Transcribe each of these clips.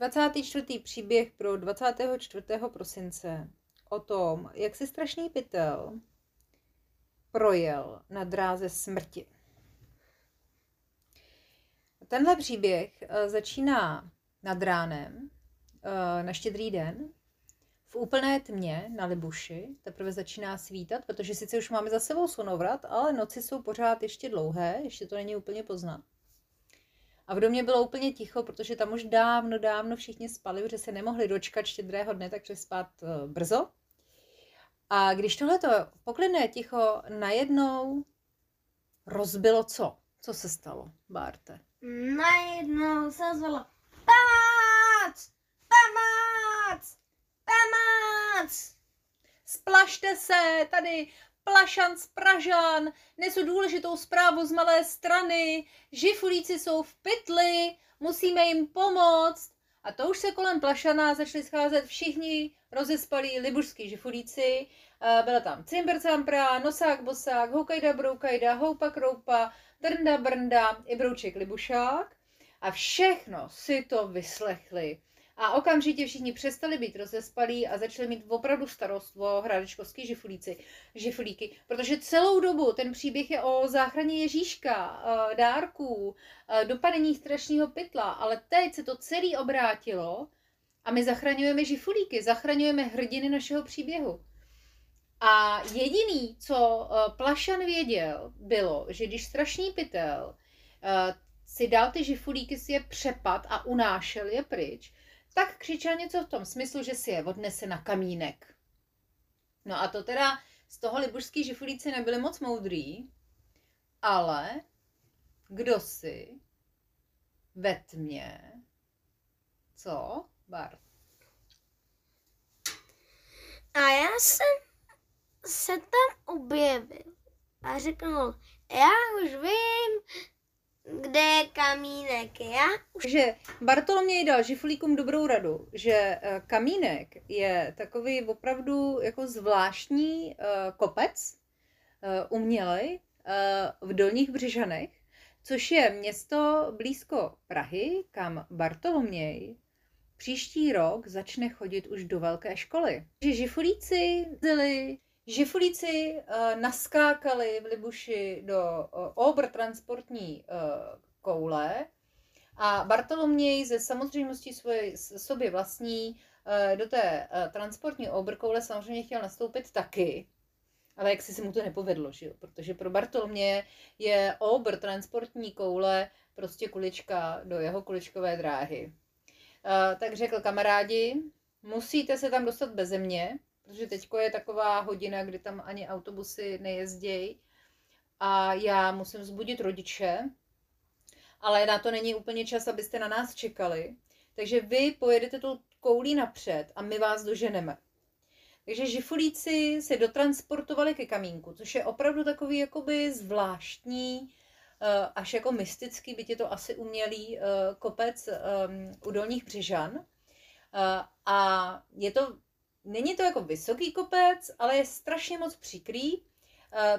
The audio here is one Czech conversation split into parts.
24. příběh pro 24. prosince o tom, jak se strašný pytel projel na dráze smrti. Tenhle příběh eh, začíná nad ránem, eh, na štědrý den, v úplné tmě na Libuši, teprve začíná svítat, protože sice už máme za sebou slunovrat, ale noci jsou pořád ještě dlouhé, ještě to není úplně poznat. A v domě bylo úplně ticho, protože tam už dávno, dávno všichni spali, protože se nemohli dočkat štědrého dne, takže spát eh, brzo. A když tohleto poklidné ticho najednou rozbilo co? Co se stalo, Bárte? Najednou se ozvalo Pomoc! Pomoc! Pomoc! Splašte se, tady Plašan z Pražan, nesu důležitou zprávu z malé strany, žifulíci jsou v pytli, musíme jim pomoct. A to už se kolem Plašana začali scházet všichni rozespalí libušský žifulíci. Byla tam Cimber Campra, Nosák Bosák, Houkajda Broukajda, Houpa Kroupa, Drnda Brnda i Brouček Libušák. A všechno si to vyslechli. A okamžitě všichni přestali být rozespalí a začali mít opravdu starost o hradečkovský žifulíci, žifulíky, protože celou dobu ten příběh je o záchraně Ježíška, eh, dárků, eh, dopadení strašného pytla, ale teď se to celý obrátilo a my zachraňujeme žifulíky, zachraňujeme hrdiny našeho příběhu. A jediný, co eh, Plašan věděl, bylo, že když strašný pytel si dal ty žifulíky, si je přepad a unášel je pryč, tak křičel něco v tom smyslu, že si je odnese na kamínek. No a to teda z toho libušský žifulíci nebyli moc moudrý, ale kdo si ve tmě, co, Bar? A já jsem se tam objevil a řekl, já už vím, kde je kamínek, já? Že Bartoloměj dal žifulíkům dobrou radu, že eh, kamínek je takový opravdu jako zvláštní uh, kopec, uh, umělej, v Dolních Břižanech, což je město blízko Prahy, kam Bartoloměj příští rok začne chodit už do velké školy. Že žifulíci zili Žifulíci uh, naskákali v Libuši do uh, obr transportní uh, koule a Bartoloměj ze samozřejmostí svoje, sobě vlastní do té transportní koule samozřejmě chtěl nastoupit taky, ale jak si se mu to nepovedlo, že jo? protože pro Bartolomě je obr transportní koule prostě kulička do jeho kuličkové dráhy. Tak řekl kamarádi, musíte se tam dostat bez země, protože teďko je taková hodina, kdy tam ani autobusy nejezdějí a já musím vzbudit rodiče, ale na to není úplně čas, abyste na nás čekali. Takže vy pojedete tou koulí napřed a my vás doženeme. Takže žifulíci se dotransportovali ke kamínku, což je opravdu takový jakoby zvláštní, eh, až jako mystický, byť je to asi umělý eh, kopec ehm, u Dolních Břižan. Eh, a je to Není to jako vysoký kopec, ale je strašně moc přikrý, uh,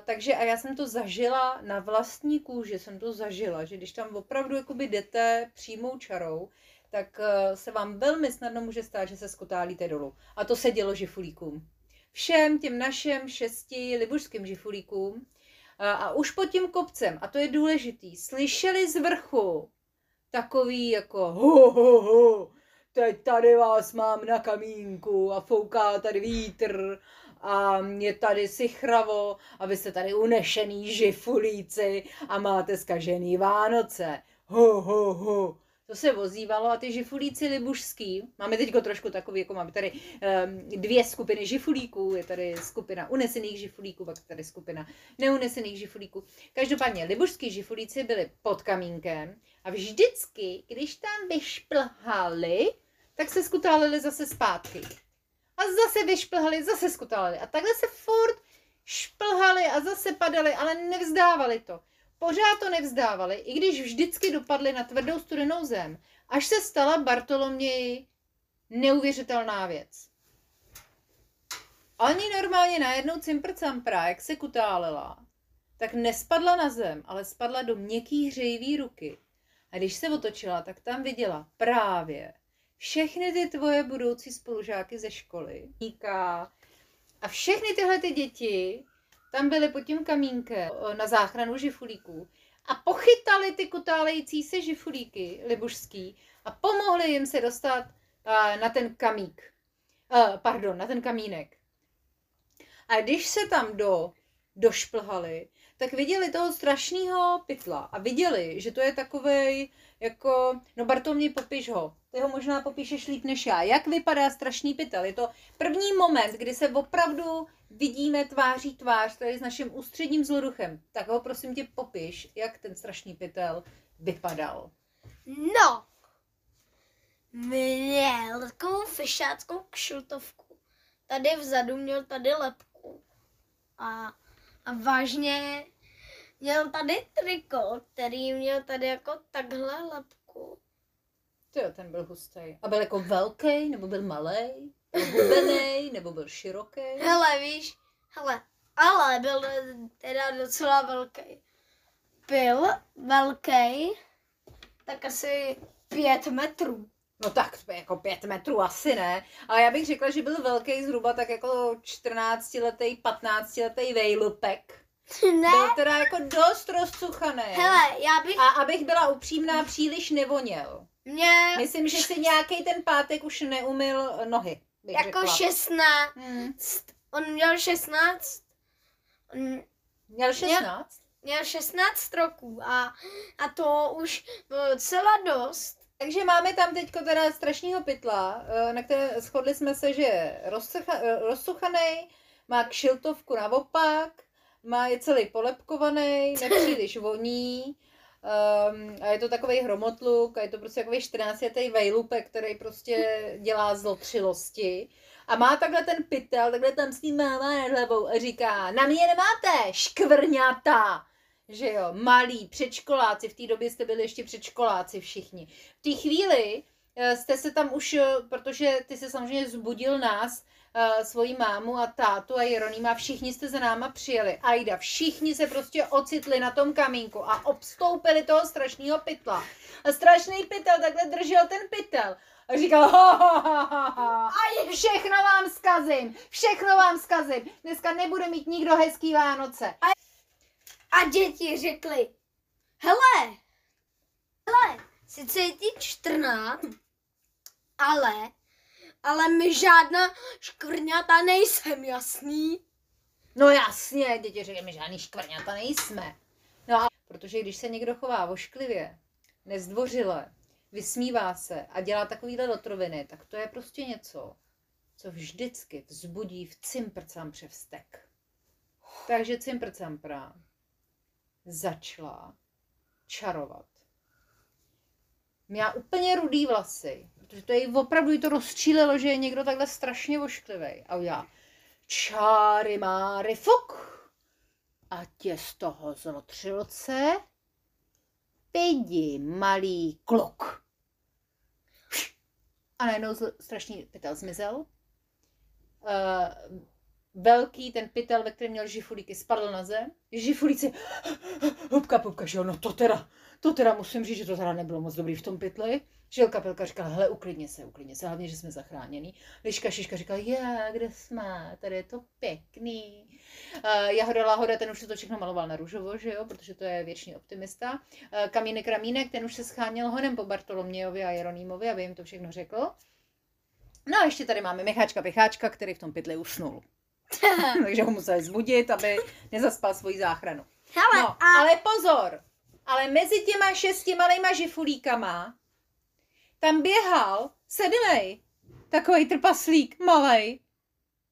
takže a já jsem to zažila na vlastní kůži, jsem to zažila, že když tam opravdu jakoby jdete přímou čarou, tak uh, se vám velmi snadno může stát, že se skotálíte dolů. A to se dělo žifulíkům. Všem těm našem šesti libušským žifulíkům uh, a už pod tím kopcem, a to je důležitý, slyšeli z vrchu takový jako ho, ho, ho, teď tady vás mám na kamínku a fouká tady vítr a je tady sichravo a vy jste tady unešený žifulíci a máte skažený Vánoce. Ho, ho, ho. To se vozívalo a ty žifulíci libušský, máme teď trošku takový, jako máme tady um, dvě skupiny žifulíků, je tady skupina unesených žifulíků, pak tady skupina neunesených žifulíků. Každopádně libušský žifulíci byli pod kamínkem a vždycky, když tam vyšplhali, tak se skutálili zase zpátky. A zase vyšplhali, zase skutálili. A takhle se furt šplhali a zase padali, ale nevzdávali to. Pořád to nevzdávali, i když vždycky dopadli na tvrdou studenou zem, až se stala Bartoloměji neuvěřitelná věc. Oni normálně najednou cimpr campra, jak se kutálela, tak nespadla na zem, ale spadla do měkký hřejivý ruky. A když se otočila, tak tam viděla právě všechny ty tvoje budoucí spolužáky ze školy. A všechny tyhle ty děti tam byly pod tím kamínkem na záchranu žifulíků a pochytali ty kutálející se žifulíky libušský a pomohli jim se dostat uh, na ten kamík. Uh, pardon, na ten kamínek. A když se tam do, došplhali, tak viděli toho strašného pytla a viděli, že to je takovej, jako, no Bartolmě, popiš ho. Ty ho možná popíšeš líp než já. Jak vypadá strašný pytel? Je to první moment, kdy se opravdu vidíme tváří tvář tady s naším ústředním zloduchem. Tak ho prosím tě popiš, jak ten strašný pytel vypadal. No, měl takovou fišáckou kšiltovku. Tady vzadu měl tady lepku. A, a vážně měl tady triko, který měl tady jako takhle lepku. Jo, ten byl hustý. A byl jako velký, nebo byl malý? Byl hubený, nebo byl široký? Hele, víš, hele, ale byl teda docela velký. Byl velký, tak asi pět metrů. No tak jako pět metrů asi ne, ale já bych řekla, že byl velký zhruba tak jako 14 letý, 15 letý vejlupek. Ne? Byl teda jako dost rozcuchaný. Hele, já bych... A abych byla upřímná, příliš nevoněl. Mě... Myslím, že si nějaký ten pátek už neumil nohy. Bych jako řekla. 16. Hmm. On měl 16. On Měl 16? měl 16 roků a, a to už bylo docela dost. Takže máme tam teďko teda strašného pytla, eh, na které shodli jsme se, že je rozsucha, eh, rozsuchaný, má kšiltovku naopak, má je celý polepkovaný, nepříliš voní, um, a je to takový hromotluk, a je to prostě takový 14 letý vejlupek, který prostě dělá zlotřilosti. A má takhle ten pytel, takhle tam s ním mává nad hlavou a říká, na mě nemáte, škvrňata! Že jo, malí předškoláci, v té době jste byli ještě předškoláci všichni. V té chvíli eh, jste se tam už, eh, protože ty se samozřejmě zbudil nás, uh, svoji mámu a tátu a Jeronýma, všichni jste za náma přijeli. Ajda, všichni se prostě ocitli na tom kamínku a obstoupili toho strašného pytla. A strašný pytel takhle držel ten pytel. A říkal, ha, ha, ha, ha, ha. všechno vám zkazím, všechno vám zkazím. Dneska nebude mít nikdo hezký Vánoce. A děti řekli, hele, hele, sice je ti 14, ale, ale my žádná škvrňata nejsem, jasný? No jasně, děti řekli, my žádný škvrňata nejsme. No a protože když se někdo chová vošklivě, nezdvořile, vysmívá se a dělá takovýhle lotroviny, tak to je prostě něco, co vždycky vzbudí v cimprcam převstek. Takže cimprcampra začala čarovat. Měla úplně rudý vlasy, protože to jej opravdu jí to rozčílilo, že je někdo takhle strašně vošklivý. A udělá čáry máry fuk. A tě z toho zlotřilce pidi malý kluk. A najednou strašný pytel zmizel. Uh, velký ten pytel, ve kterém měl žifulíky, spadl na zem. Žifulíci, hubka pupka, že jo, no to teda, to teda musím říct, že to teda nebylo moc dobrý v tom pytli. Žilka Pilka říkala, hele, uklidně se, uklidně se, hlavně, že jsme zachráněni. Liška Šiška říkala, je, kde jsme, tady je to pěkný. Uh, Jahoda Lahoda, ten už se to všechno maloval na růžovo, že jo, protože to je věčný optimista. Uh, Kamínek Ramínek, ten už se scháněl honem po Bartolomějovi a Jeronýmovi, aby jim to všechno řekl. No a ještě tady máme Micháčka Picháčka, který v tom pytli usnul. Takže ho museli zbudit, aby nezaspal svoji záchranu. Hele, No, a ale pozor, ale mezi těma šesti malejma žifulíkama tam běhal sedmej, takový trpaslík, malej.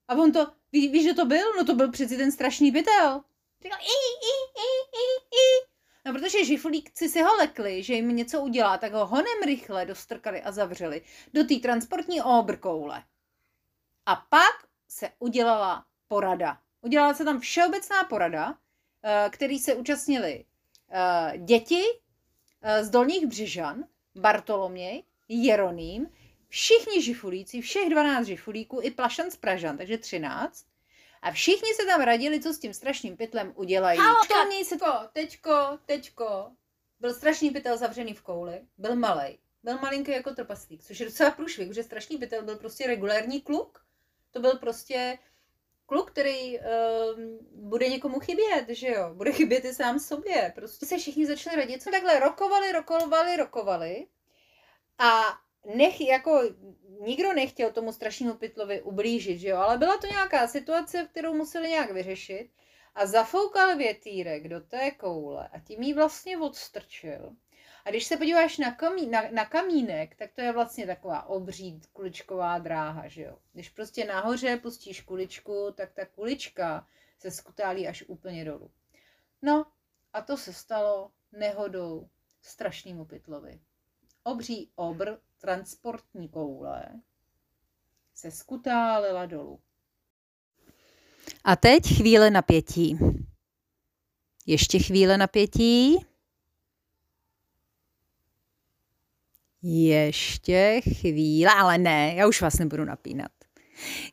A on to, ví, víš, že to byl? No to byl přeci ten strašný pytel. Říkal i, i, i, i, i. No protože žifulíkci si ho lekli, že jim něco udělá, tak ho honem rychle dostrkali a zavřeli do té transportní obrkoule. A pak se udělala porada. Udělala se tam všeobecná porada, eh, který se účastnili eh, děti eh, z Dolních Břežan, Bartoloměj, Jeroným, všichni žifulíci, všech 12 žifulíků i Plašan z Pražan, takže 13. A všichni se tam radili, co s tím strašným pytlem udělají. Halo, Školní se to, teďko, teďko. Byl strašný pytel zavřený v kouli, byl malej. Byl malinký jako trpaslík, což je docela průšvih, protože strašný bytel byl prostě regulární kluk. To byl prostě kluk, který uh, bude někomu chybět, že jo? Bude chybět i sám sobě. Prostě se všichni začali radit, co takhle rokovali, rokovali, rokovali. A nech, jako nikdo nechtěl tomu strašnému pytlovi ublížit, že jo? Ale byla to nějaká situace, kterou museli nějak vyřešit. A zafoukal větýrek do té koule a tím ji vlastně odstrčil. A když se podíváš na, kamí, na, na kamínek, tak to je vlastně taková obří kuličková dráha, že jo. Když prostě nahoře pustíš kuličku, tak ta kulička se skutálí až úplně dolů. No a to se stalo nehodou strašnýmu pytlovi. Obří obr transportní koule se skutálila dolů. A teď chvíle napětí. Ještě chvíle napětí. Ještě chvíle, ale ne, já už vás nebudu napínat.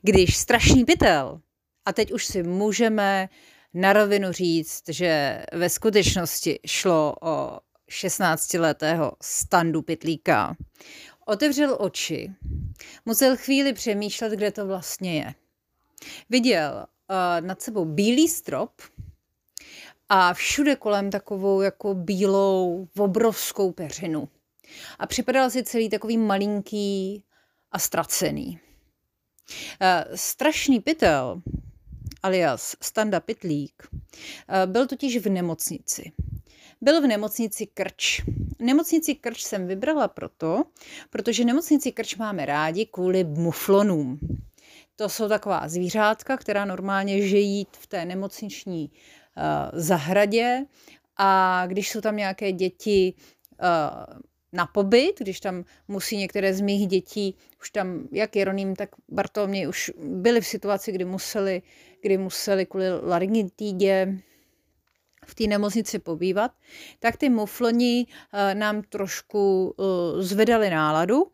Když strašný pytel, a teď už si můžeme na rovinu říct, že ve skutečnosti šlo o 16-letého standu pytlíka, otevřel oči, musel chvíli přemýšlet, kde to vlastně je. Viděl uh, nad sebou bílý strop a všude kolem takovou jako bílou obrovskou peřinu. A připadal si celý takový malinký a ztracený. Uh, strašný pytel, alias Standa Pitlík, uh, byl totiž v nemocnici. Byl v nemocnici Krč. Nemocnici Krč jsem vybrala proto, protože nemocnici Krč máme rádi kvůli muflonům. To jsou taková zvířátka, která normálně žijí v té nemocniční uh, zahradě a když jsou tam nějaké děti uh, na pobyt, když tam musí některé z mých dětí, už tam, jak Jeroným, tak Bartoloměj, už byli v situaci, kdy museli, kdy museli kvůli laryngitidě v té nemocnici pobývat, tak ty mufloni uh, nám trošku uh, zvedali náladu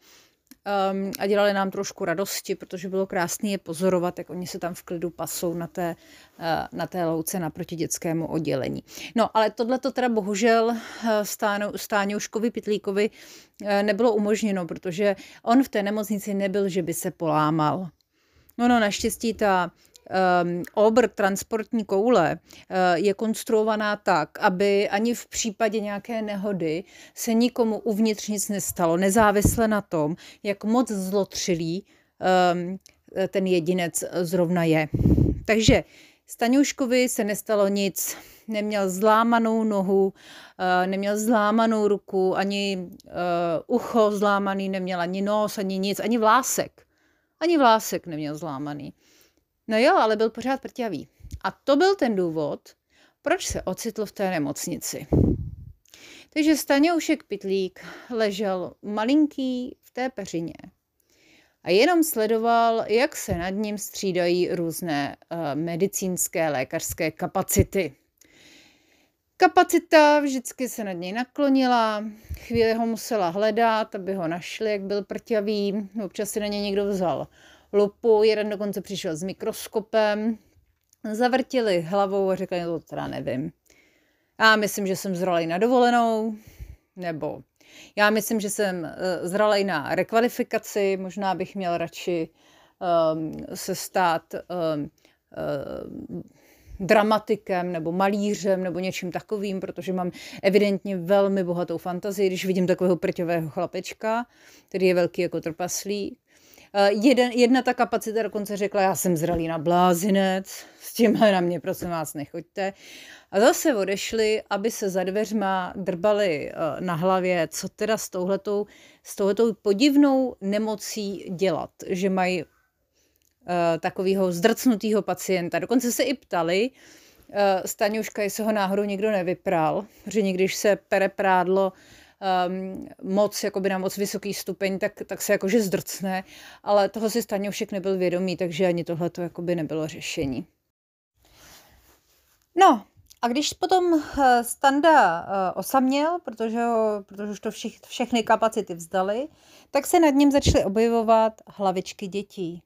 um, a dělali nám trošku radosti, protože bylo krásné je pozorovat, jak oni se tam v klidu pasou na té, uh, na té louce naproti dětskému oddělení. No, ale tohle to teda bohužel uh, Stánu, Stáňouškovi Pitlíkovi uh, nebylo umožněno, protože on v té nemocnici nebyl, že by se polámal. No, no, naštěstí ta obr transportní koule uh, je konstruovaná tak, aby ani v případě nějaké nehody se nikomu uvnitř nic nestalo, nezávisle na tom, jak moc zlotřilý um, ten jedinec zrovna je. Takže Staňuškovi se nestalo nic, neměl zlámanou nohu, uh, neměl zlámanou ruku, ani uh, ucho zlámaný, neměl ani nos, ani nic, ani vlásek. Ani vlásek neměl zlámaný. No jo, ale byl pořád prťavý. A to byl ten důvod, proč se ocitl v té nemocnici. Takže Staňoušek Pitlík ležel malinký v té peřině a jenom sledoval, jak se nad ním střídají různé uh, medicínské lékařské kapacity. Kapacita vždycky se nad něj naklonila, chvíli ho musela hledat, aby ho našli, jak byl prťavý. Občas si na něj někdo vzal lupu, jeden dokonce přišel s mikroskopem, zavrtili hlavou a řekli, no to teda nevím. Já myslím, že jsem zralej na dovolenou, nebo já myslím, že jsem eh, zralej na rekvalifikaci, možná bych měl radši um, se stát um, um, dramatikem nebo malířem nebo něčím takovým, protože mám evidentně velmi bohatou fantazii, když vidím takového prťového chlapečka, který je velký jako trpaslík. Eh, jeden, jedna ta kapacita dokonce řekla, já jsem zralý na blázinec, s tímhle na mě prosím vás nechoďte. A zase odešli, aby se za dveřma drbali eh, na hlavě, co teda s touhletou, s touhletou podivnou nemocí dělat, že mají uh, takového zdrcnutého pacienta. Dokonce se i ptali, Staňuška, jestli ho náhodou někdo nevypral, že někdy, když se pere prádlo um, moc, jakoby na moc vysoký stupeň, tak, tak se jakože zdrcne, ale toho si Staňoušek nebyl vědomý, takže ani tohle to jakoby nebylo řešení. No, a když potom eh, Standa eh, osaměl, protože, ho, protože už to všich, všechny kapacity vzdali, tak se nad ním začaly objevovat hlavičky dětí.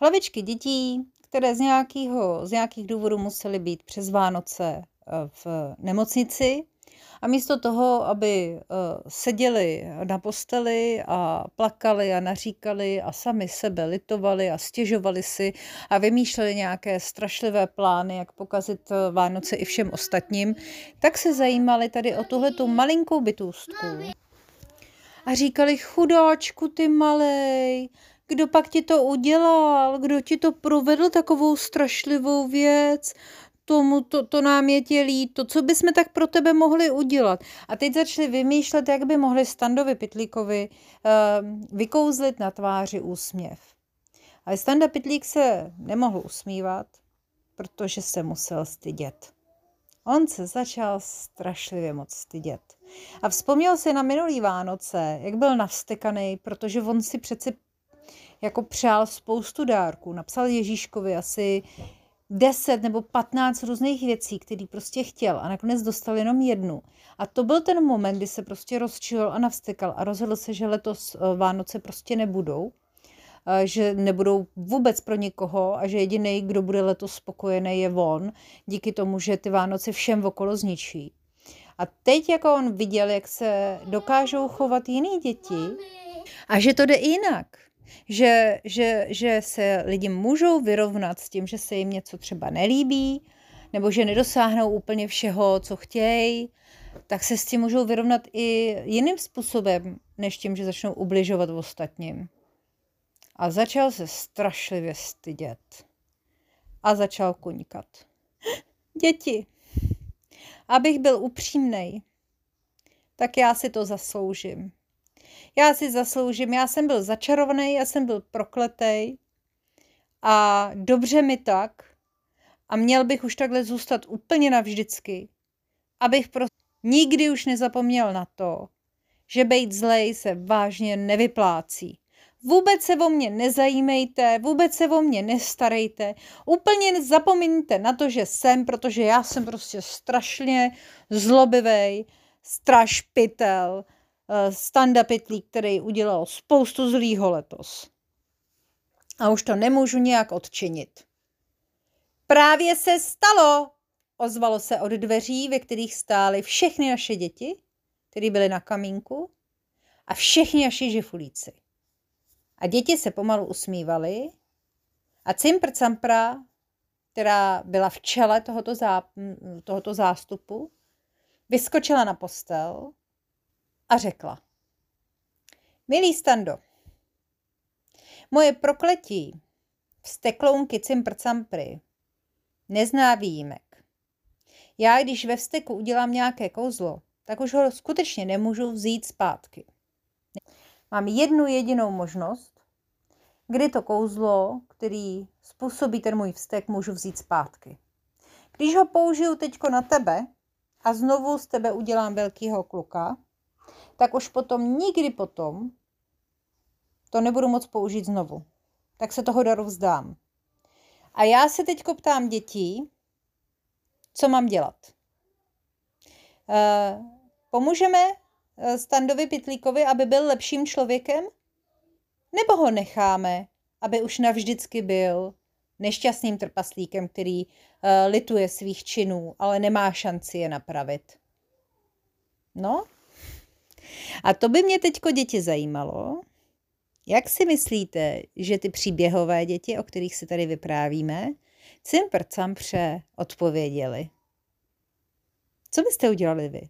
Hlavičky dětí, které z, nějakého, z nějakých důvodů musely být přes Vánoce eh, v nemocnici A místo toho, aby uh, seděli na posteli a plakali a naříkali a sami sebe litovali a stěžovali si a vymýšleli nějaké strašlivé plány, jak pokazit eh, Vánoce i všem ostatním, tak se zajímali tady o tuhletu malinkou bytůstku. A říkali, chudáčku ty malej, kdo pak ti to udělal? Kdo ti to provedl takovou strašlivou věc? Tomu, to, to nám je tě líto, co bychom tak pro tebe mohli udělat. A teď začali vymýšlet, jak by mohli Standovi Pitlíkovi uh, vykouzlit na tváři úsměv. Ale Standa Pitlík se nemohl usmívat, protože se musel stydět. On se začal strašlivě moc stydět. A vzpomněl si na minulý Vánoce, jak byl navstekaný, protože on si přece jako přál spoustu dárků. Napsal Ježíškovi asi 10 nebo 15 různých věcí, který prostě chtěl a nakonec dostal jenom jednu. A to byl ten moment, kdy se prostě rozčil a navstekal a rozhodl se, že letos eh, Vánoce prostě nebudou, že nebudou vůbec pro nikoho a že jediný, kdo bude letos spokojený, je on, díky tomu, že ty Vánoce všem okolo zničí. A teď jako on viděl, jak se dokážou chovat jiný děti a že to jde jinak že, že, že se lidi můžou vyrovnat s tím, že se jim něco třeba nelíbí, nebo že nedosáhnou úplně všeho, co chtějí, tak se s tím můžou vyrovnat i jiným způsobem, než tím, že začnou ubližovat ostatním. A začal se strašlivě stydět. A začal kunikat. Děti, abych byl upřímný, tak já si to zasloužím. Já si zasloužím, já jsem byl začarovaný, já jsem byl prokletej a dobře mi tak a měl bych už takhle zůstat úplně navždycky, abych prostě nikdy už nezapomněl na to, že být zlej se vážně nevyplácí. Vůbec se o mě nezajímejte, vůbec se o mě nestarejte, úplně zapomeňte na to, že jsem, protože já jsem prostě strašně zlobivý, strašpitel, Standa Pitlík, který udělal spoustu zlýho letos. A už to nemůžu nějak odčinit. Právě se stalo, ozvalo se od dveří, ve kterých stály všechny naše děti, které byly na kamínku, a všichni naši žifulíci. A děti se pomalu usmívaly a Cimpr Campra, která byla v čele tohoto, zá, tohoto zástupu, vyskočila na postel a řekla. Milý Stando, moje prokletí vzteklounky cimpr-campry nezná výjimek. Já, když ve vzteku udělám nějaké kouzlo, tak už ho skutečně nemůžu vzít zpátky. Mám jednu jedinou možnost, kdy to kouzlo, který způsobí ten můj vztek, můžu vzít zpátky. Když ho použiju teďko na tebe a znovu z tebe udělám velkýho kluka, tak už potom nikdy potom to nebudu moc použít znovu. Tak se toho daru vzdám. A já se teď ptám dětí, co mám dělat. Uh, pomůžeme eh, Standovi Pitlíkovi, aby byl lepším člověkem? Nebo ho necháme, aby už navždycky byl nešťastným trpaslíkem, který uh, lituje svých činů, ale nemá šanci je napravit? No, a to by mě teďko děti zajímalo. Jak si myslíte, že ty příběhové děti, o kterých si tady vyprávíme, cimpr campře odpověděli? Co byste udělali vy?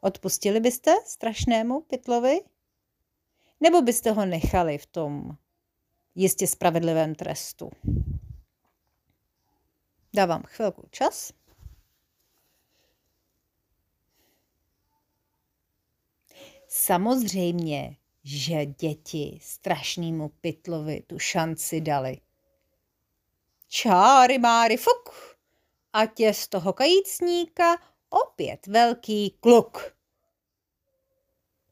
Odpustili byste strašnému pytlovi? Nebo byste ho nechali v tom jistě spravedlivém trestu? Dávám chvilku čas. Samozřejmě, že děti strašnému pytlovi tu šanci dali. Čáry máry fuk, ať je z toho kajícníka opět velký kluk.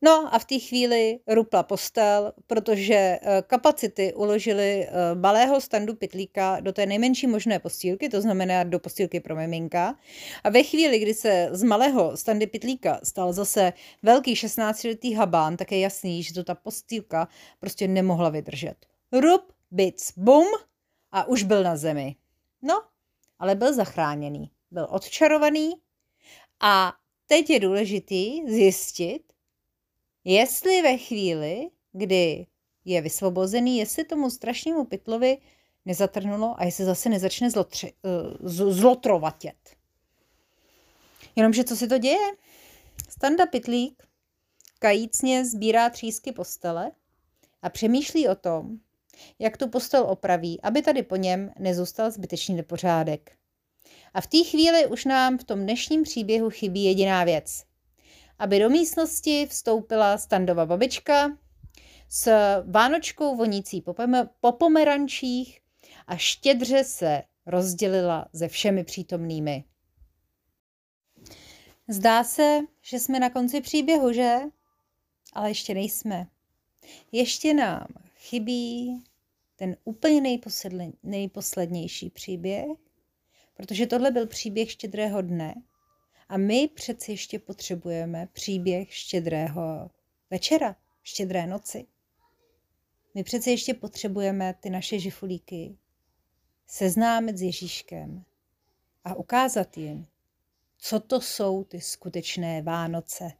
No a v té chvíli rupla postel, protože eh, kapacity uložili eh, malého standu pitlíka do té nejmenší možné postýlky, to znamená do postýlky pro miminka. A ve chvíli, kdy se z malého standy pitlíka stal zase velký 16-letý habán, tak je jasný, že to ta postýlka prostě nemohla vydržet. Rup, bic, bum a už byl na zemi. No, ale byl zachráněný, byl odčarovaný a teď je důležitý zjistit, jestli ve chvíli, kdy je vysvobozený, jestli tomu strašnému pytlovi nezatrnulo a jestli zase nezačne zlotři, uh, zlotrovatět. Jenomže co se to děje? Standa Pytlík kajícně sbírá třísky postele a přemýšlí o tom, jak tu postel opraví, aby tady po něm nezůstal zbytečný nepořádek. A v té chvíli už nám v tom dnešním příběhu chybí jediná věc. Aby do místnosti vstoupila standova babička s vánočkou vonící po pomerančích a štědře se rozdělila se všemi přítomnými. Zdá se, že jsme na konci příběhu, že? Ale ještě nejsme. Ještě nám chybí ten úplně nejposlednější příběh, protože tohle byl příběh štědrého dne a my přeci ještě potřebujeme příběh štědrého večera, štědré noci. My přeci ještě potřebujeme ty naše žifulíky seznámit s Ježíškem a ukázat jim, co to jsou ty skutečné Vánoce.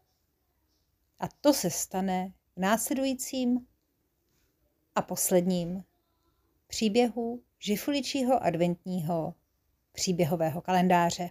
A to se stane v následujícím a posledním příběhu žifuličího adventního příběhového kalendáře.